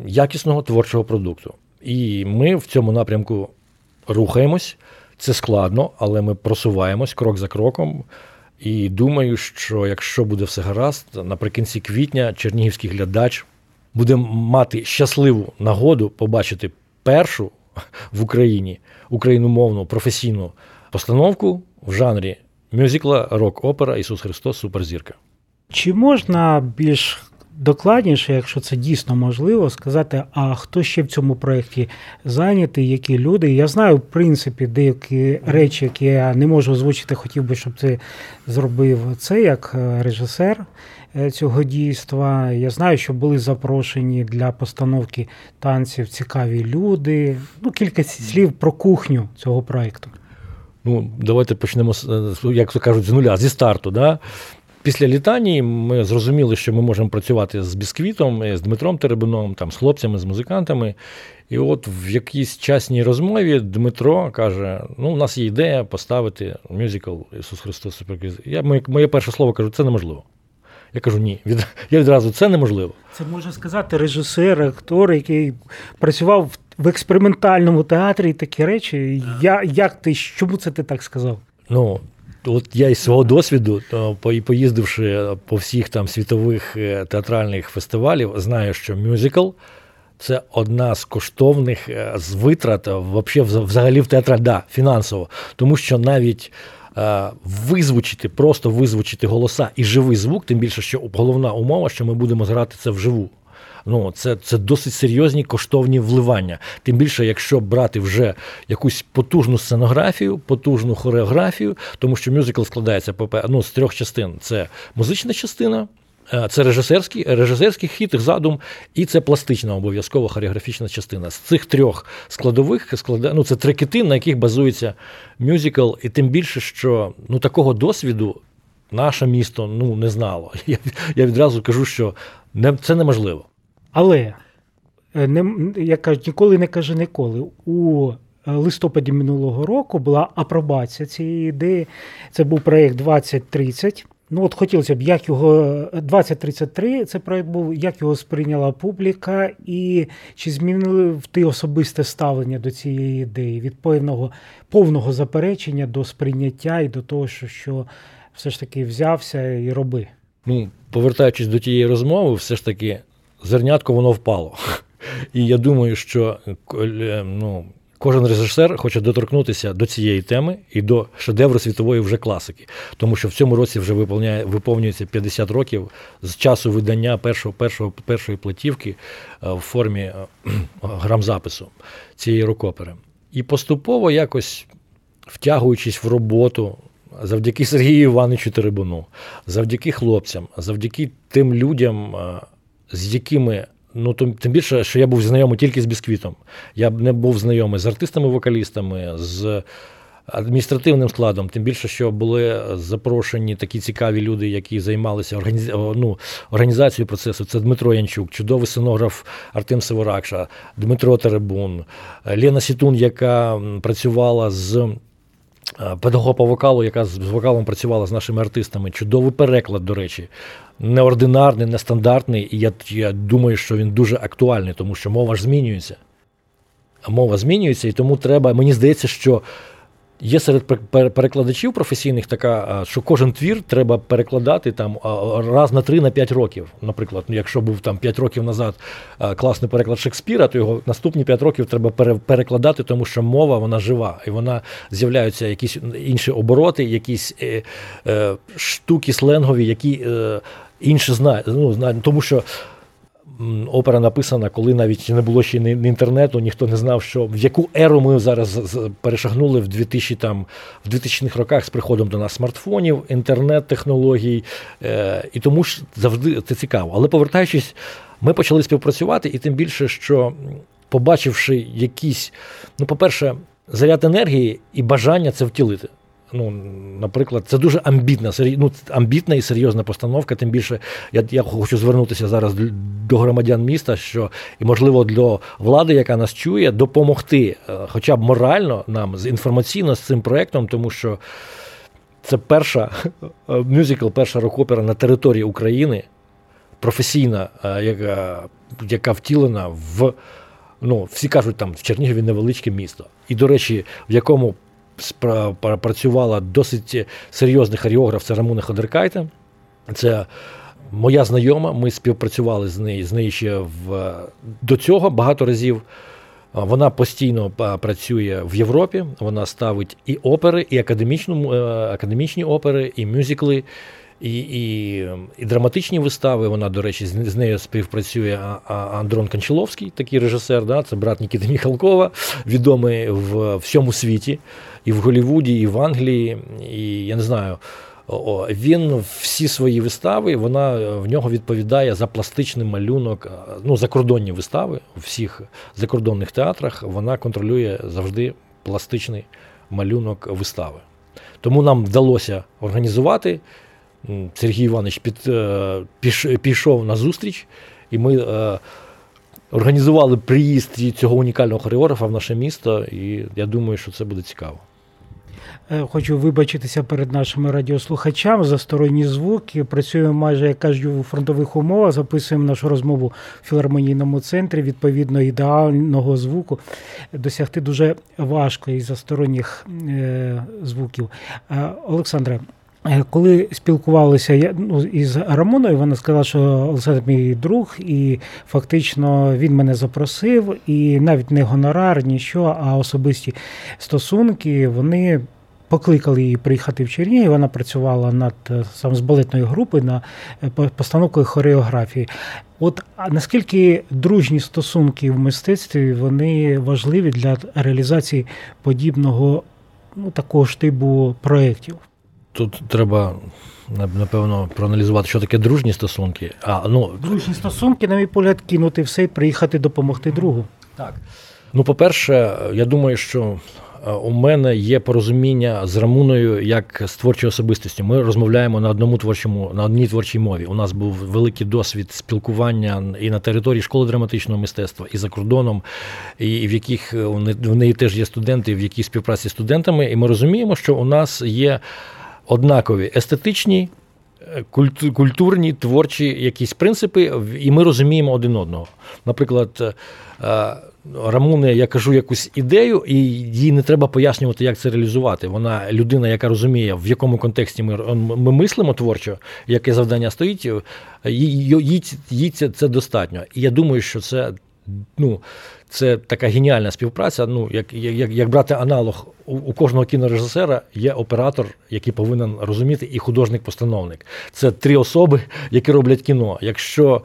якісного творчого продукту. І ми в цьому напрямку рухаємось. Це складно, але ми просуваємось крок за кроком. І думаю, що якщо буде все гаразд, наприкінці квітня чернігівський глядач буде мати щасливу нагоду побачити першу в Україні україномовну професійну постановку в жанрі мюзикла, рок-опера Ісус Христос Суперзірка. Чи можна більш докладніше, якщо це дійсно можливо, сказати, а хто ще в цьому проєкті зайнятий, які люди? Я знаю, в принципі, деякі речі, які я не можу озвучити, хотів би, щоб це зробив це як е, режисер е, цього дійства. Я знаю, що були запрошені для постановки танців цікаві люди. Ну, кілька слів про кухню цього проєкту. Ну, Давайте почнемо, е, як то кажуть, з нуля, зі старту. Да? Після літанії ми зрозуміли, що ми можемо працювати з бісквітом, з Дмитром Теребином, там, з хлопцями, з музикантами. І от в якійсь часній розмові Дмитро каже: ну, у нас є ідея поставити мюзикл Ісус Христос. Я, Моє перше слово кажу, це неможливо. Я кажу, ні. Від, я відразу це неможливо. Це можна сказати режисер, актор, який працював в експериментальному театрі такі речі. Я, Як ти, чому це ти так сказав? Ну, от я із свого досвіду, поїздивши по всіх там світових е, театральних фестивалів, знаю, що мюзикл це одна з коштовних е, з витрат взагалі в театрі, да, фінансово. Тому що навіть е, визвучити, просто визвучити голоса і живий звук, тим більше, що головна умова, що ми будемо зграти це вживу. Ну, Це це досить серйозні коштовні вливання. Тим більше, якщо брати вже якусь потужну сценографію, потужну хореографію, тому що мюзикл складається ну, з трьох частин: це музична частина. Е, це режисерський режисерський хід, задум, і це пластична обов'язково хореографічна частина. З цих трьох складових склада, ну, це три кити, на яких базується мюзикл, і тим більше, що ну, такого досвіду наше місто ну, не знало. Я я відразу кажу, що не, це неможливо. Але е, не, я кажу, ніколи не кажу ніколи. У е, листопаді минулого року була апробація цієї ідеї. Це був проєкт 2030. Ну, от хотілося б, як його 2033 це проєкт був, як його сприйняла публіка, і чи змінили в ти особисте ставлення до цієї ідеї від певного повного заперечення до сприйняття і до того, що що все ж таки взявся і роби? Ну, повертаючись до тієї розмови, все ж таки зернятко воно впало. І я думаю, що е, ну, Кожен режисер хоче доторкнутися до цієї теми і до шедевру світової вже класики, тому що в цьому році вже виповняє, виповнюється 50 років з часу видання першого, першого, першої платівки е, в формі е, грамзапису цієї рокопери. І поступово якось втягуючись в роботу. Завдяки Сергію Івановичу Теребуну, завдяки хлопцям, завдяки тим людям, з якими Ну, тим, більше, що я був знайомий тільки з бісквітом. Я не був знайомий з артистами-вокалістами, з адміністративним складом, тим більше, що були запрошені такі цікаві люди, які займалися організ... ну, організацією процесу. Це Дмитро Янчук, чудовий сценограф Артем Северакша, Дмитро Теребун, Лена Сітун, яка працювала з. Педагога по вокалу, яка з вокалом працювала з нашими артистами, чудовий переклад, до речі, неординарний, нестандартний, і я я думаю, що він дуже актуальний, тому що мова ж змінюється. Мова змінюється, і тому треба. Мені здається, що є серед перекладачів професійних така, що кожен твір треба перекладати там раз на три на п'ять років. Наприклад, ну, якщо був там п'ять років назад класний переклад Шекспіра, то його наступні п'ять років треба перекладати, тому що мова вона жива, і вона з'являються якісь інші обороти, якісь е, е, штуки сленгові, які. Е, інші знають. Ну, знають, тому що опера написана, коли навіть не було ще інтернету, ніхто не знав, що в яку еру ми зараз перешагнули в 2000 там в 2000-х роках з приходом до нас смартфонів, інтернет-технологій. Е, І тому ж завжди це цікаво. Але повертаючись, ми почали співпрацювати, і тим більше, що побачивши якісь, ну, по-перше, заряд енергії і бажання це втілити ну, наприклад, це дуже амбітна ну, амбітна і серйозна постановка. Тим більше я я хочу звернутися зараз до громадян міста, що і можливо для влади, яка нас чує, допомогти, е, хоча б морально нам з інформаційно з цим проектом, тому що це перша е, мюзикл, перша рок-опера на території України, професійна, е, яка, яка втілена в. Ну, всі кажуть, там в Чернігові невеличке місто. І, до речі, в якому працювала досить серйозний хореограф, це Рамуна Ходеркайте. Це моя знайома, ми співпрацювали з нею з нею ще в, до цього багато разів. Вона постійно працює в Європі, вона ставить і опери, і академічну, е, академічні опери, і мюзикли, і і, і драматичні вистави. Вона, до речі, з нею співпрацює Андрон Кончаловський, такий режисер. Да, Це брат Нікіти Міхалкова, відомий в всьому світі і в Голлівуді, і в Англії, і я не знаю. Він всі свої вистави, вона в нього відповідає за пластичний малюнок, ну закордонні вистави у всіх закордонних театрах. Вона контролює завжди пластичний малюнок вистави. Тому нам вдалося організувати. Сергій Іванович під, е, піш, пішов на зустріч, і ми е, організували приїзд цього унікального хореографа в наше місто, і я думаю, що це буде цікаво. Е, хочу вибачитися перед нашими радіослухачами за сторонні звуки. Працюємо майже, як кажуть, у фронтових умовах. Записуємо нашу розмову в філармонійному центрі. Відповідно, ідеального звуку досягти дуже важко із за сторонніх е, звуків. Е, Олександре. Коли спілкувалися я ну, із Рамоною, вона сказала, що Олександр мій друг, і фактично він мене запросив, і навіть не гонорар, нічого, а особисті стосунки вони Покликали її приїхати в Чернігів, вона працювала над е, сам з балетної групи на е, постановкою хореографії. От а наскільки дружні стосунки в мистецтві вони важливі для реалізації подібного ну, такого ж типу проєктів? Тут треба напевно проаналізувати, що таке дружні стосунки. А, ну... Дружні стосунки, на мій погляд, кинути все і приїхати допомогти другу. Так. Ну, по-перше, я думаю, що у мене є порозуміння з Рамуною як з творчою особистістю. Ми розмовляємо на одному творчому, на одній творчій мові. У нас був великий досвід спілкування і на території школи драматичного мистецтва, і за кордоном, і в яких в неї теж є студенти, в якій співпраці з студентами. І ми розуміємо, що у нас є однакові естетичні. Е, культурні, творчі якісь принципи, і ми розуміємо один одного. Наприклад, е, Рамуне, я кажу якусь ідею, і їй не треба пояснювати, як це реалізувати. Вона людина, яка розуміє, в якому контексті ми ми мислимо творчо, яке завдання стоїть, їй, їй, їй це, це достатньо. І я думаю, що це ну, це така геніальна співпраця. Ну, Як як, як брати аналог, у, у кожного кінорежисера є оператор, який повинен розуміти, і художник-постановник. Це три особи, які роблять кіно. Якщо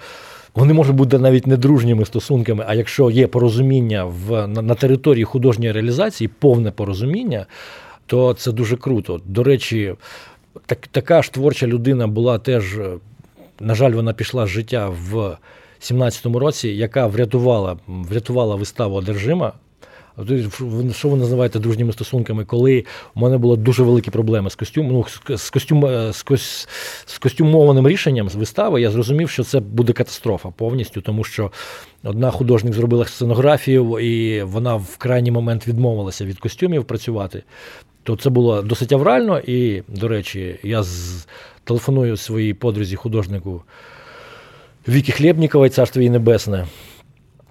вони можуть бути навіть не дружніми стосунками, а якщо є порозуміння в, на, на території художньої реалізації, повне порозуміння, то це дуже круто. До речі, так, така ж творча людина була теж, на жаль, вона пішла з життя в 17-му році, яка врятувала врятувала виставу одержима. Що ви називаєте дружніми стосунками, коли у мене були дуже великі проблеми з костюм, ну, з костюм, е, з, кос, з костюмованим рішенням з вистави, я зрозумів, що це буде катастрофа повністю, тому що одна художник зробила сценографію, і вона в крайній момент відмовилася від костюмів працювати. То це було досить аврально, і, до речі, я з... телефоную своїй подрузі художнику Вікі Хлєбнікової, царство її небесне.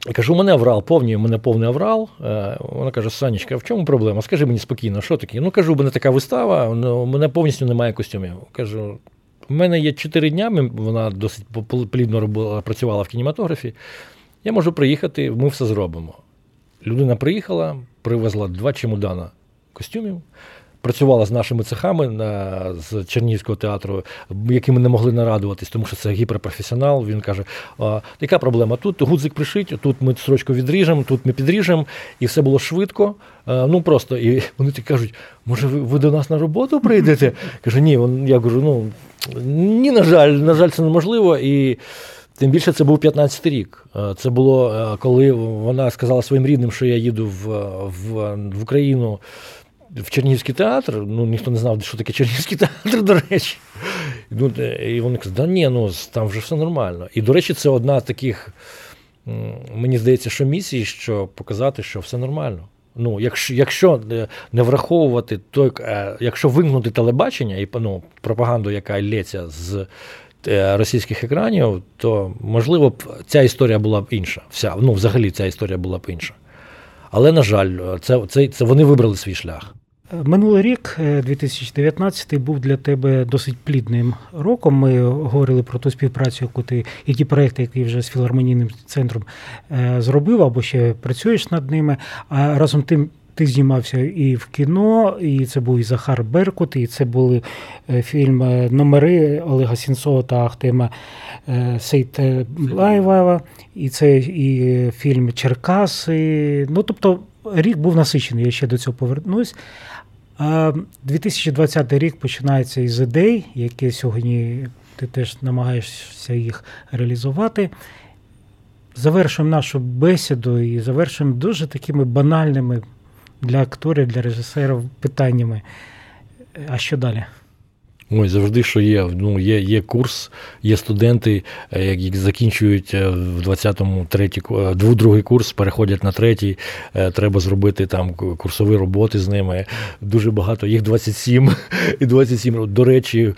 Я кажу, у мене аврал, повний, у мене повний аврал. Е, вона каже: Санечка, в чому проблема? Скажи мені спокійно, що таке? Ну кажу, у мене така вистава, у мене повністю немає костюмів. Кажу, у мене є 4 дня, вона досить плідно працювала в кінематографі. Я можу приїхати, ми все зробимо. Людина приїхала, привезла два чемодана костюмів працювала з нашими цехами на, з Чернігівського театру, якими не могли нарадуватись, тому що це гіперпрофесіонал. Він каже: яка проблема? Тут гудзик пришить, тут ми строчку відріжемо, тут ми підріжемо, і все було швидко. Ну просто і вони так кажуть, може, ви, ви до нас на роботу прийдете? Каже, ні, я кажу, ну ні, на жаль, на жаль, це неможливо. І Тим більше це був 15-й рік. Це було коли вона сказала своїм рідним, що я їду в, в, в Україну в Чернігівський театр, ну ніхто не знав, що таке Чернігівський театр, до речі. Ну, І вони кажуть, да ні, ну там вже все нормально. І, до речі, це одна з таких, мені здається, що місії, що показати, що все нормально. Ну, Якщо якщо не враховувати той, е, якщо вимкнути телебачення і ну, пропаганду, яка лється з е, російських екранів, то можливо б ця історія була б інша. Вся, ну, Взагалі ця історія була б інша. Але, на жаль, це, це, це вони вибрали свій шлях. Минулий рік, 2019, е, був для тебе досить плідним роком. Ми говорили про ту співпрацю, яку ти і ті проекти, які вже з філармонійним центром е, зробив, або ще працюєш над ними. А разом тим. Ти знімався і в кіно, і це був і Захар Беркут, і це були е, фільм Номери Олега Сінцова та Ахтема Сейт-Блаєва, і це і фільм Черкаси. Ну тобто рік був насичений, я ще до цього повернусь. 2020 рік починається із ідей, які сьогодні ти теж намагаєшся їх реалізувати. Завершуємо нашу бесіду і завершуємо дуже такими банальними для акторів, для режисерів питаннями. А що далі? Ой, завжди що є. Ну, є є курс, є студенти, е, які закінчують е, в 20-му третій, е, другий курс, переходять на третій. Треба зробити там курсові роботи з ними. Дуже багато, їх 27 і 27. До речі,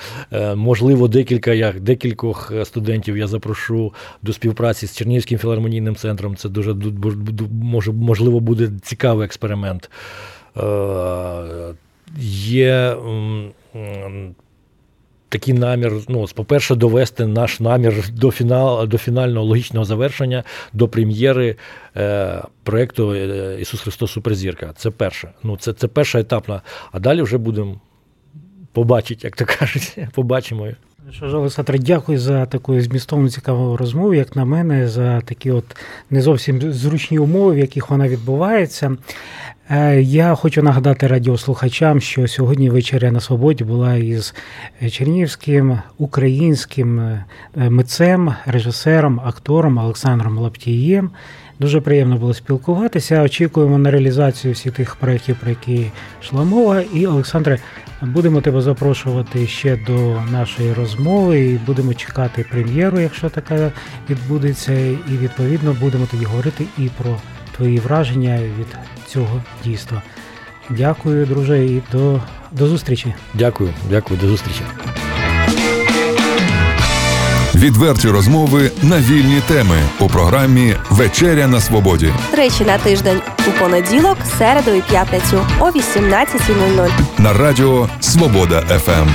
можливо, декілька як декількох студентів я запрошу до співпраці з Чернігівським філармонійним центром. Це дуже може, можливо буде цікавий експеримент. Є такий намір, ну, по-перше, довести наш намір до фінал, до фінального логічного завершення, до прем'єри е, проєкту е, Ісус Христос Суперзірка. Це перше. Ну, Це це перша етапна. А далі вже будемо побачити, як то кажуть, побачимо. Що ж, Олександр, дякую за таку змістовну цікаву розмову, як на мене, за такі от не зовсім зручні умови, в яких вона відбувається. Е, я хочу нагадати радіослухачам, що сьогодні вечеря на свободі була із чернігівським українським е, митцем, режисером, актором Олександром Лаптієм. Дуже приємно було спілкуватися. Очікуємо на реалізацію всіх тих проєктів, про які йшла мова. І, Олександре, будемо тебе запрошувати ще до нашої розмови і будемо чекати прем'єру, якщо така відбудеться. І відповідно будемо тоді говорити і про твої враження від цього дійства. Дякую, друже, і до, до зустрічі. Дякую, дякую, до зустрічі. Відверті розмови на вільні теми у програмі Вечеря на Свободі. Тричі на тиждень у понеділок, середу і п'ятницю о 18.00 на радіо Свобода ФМ.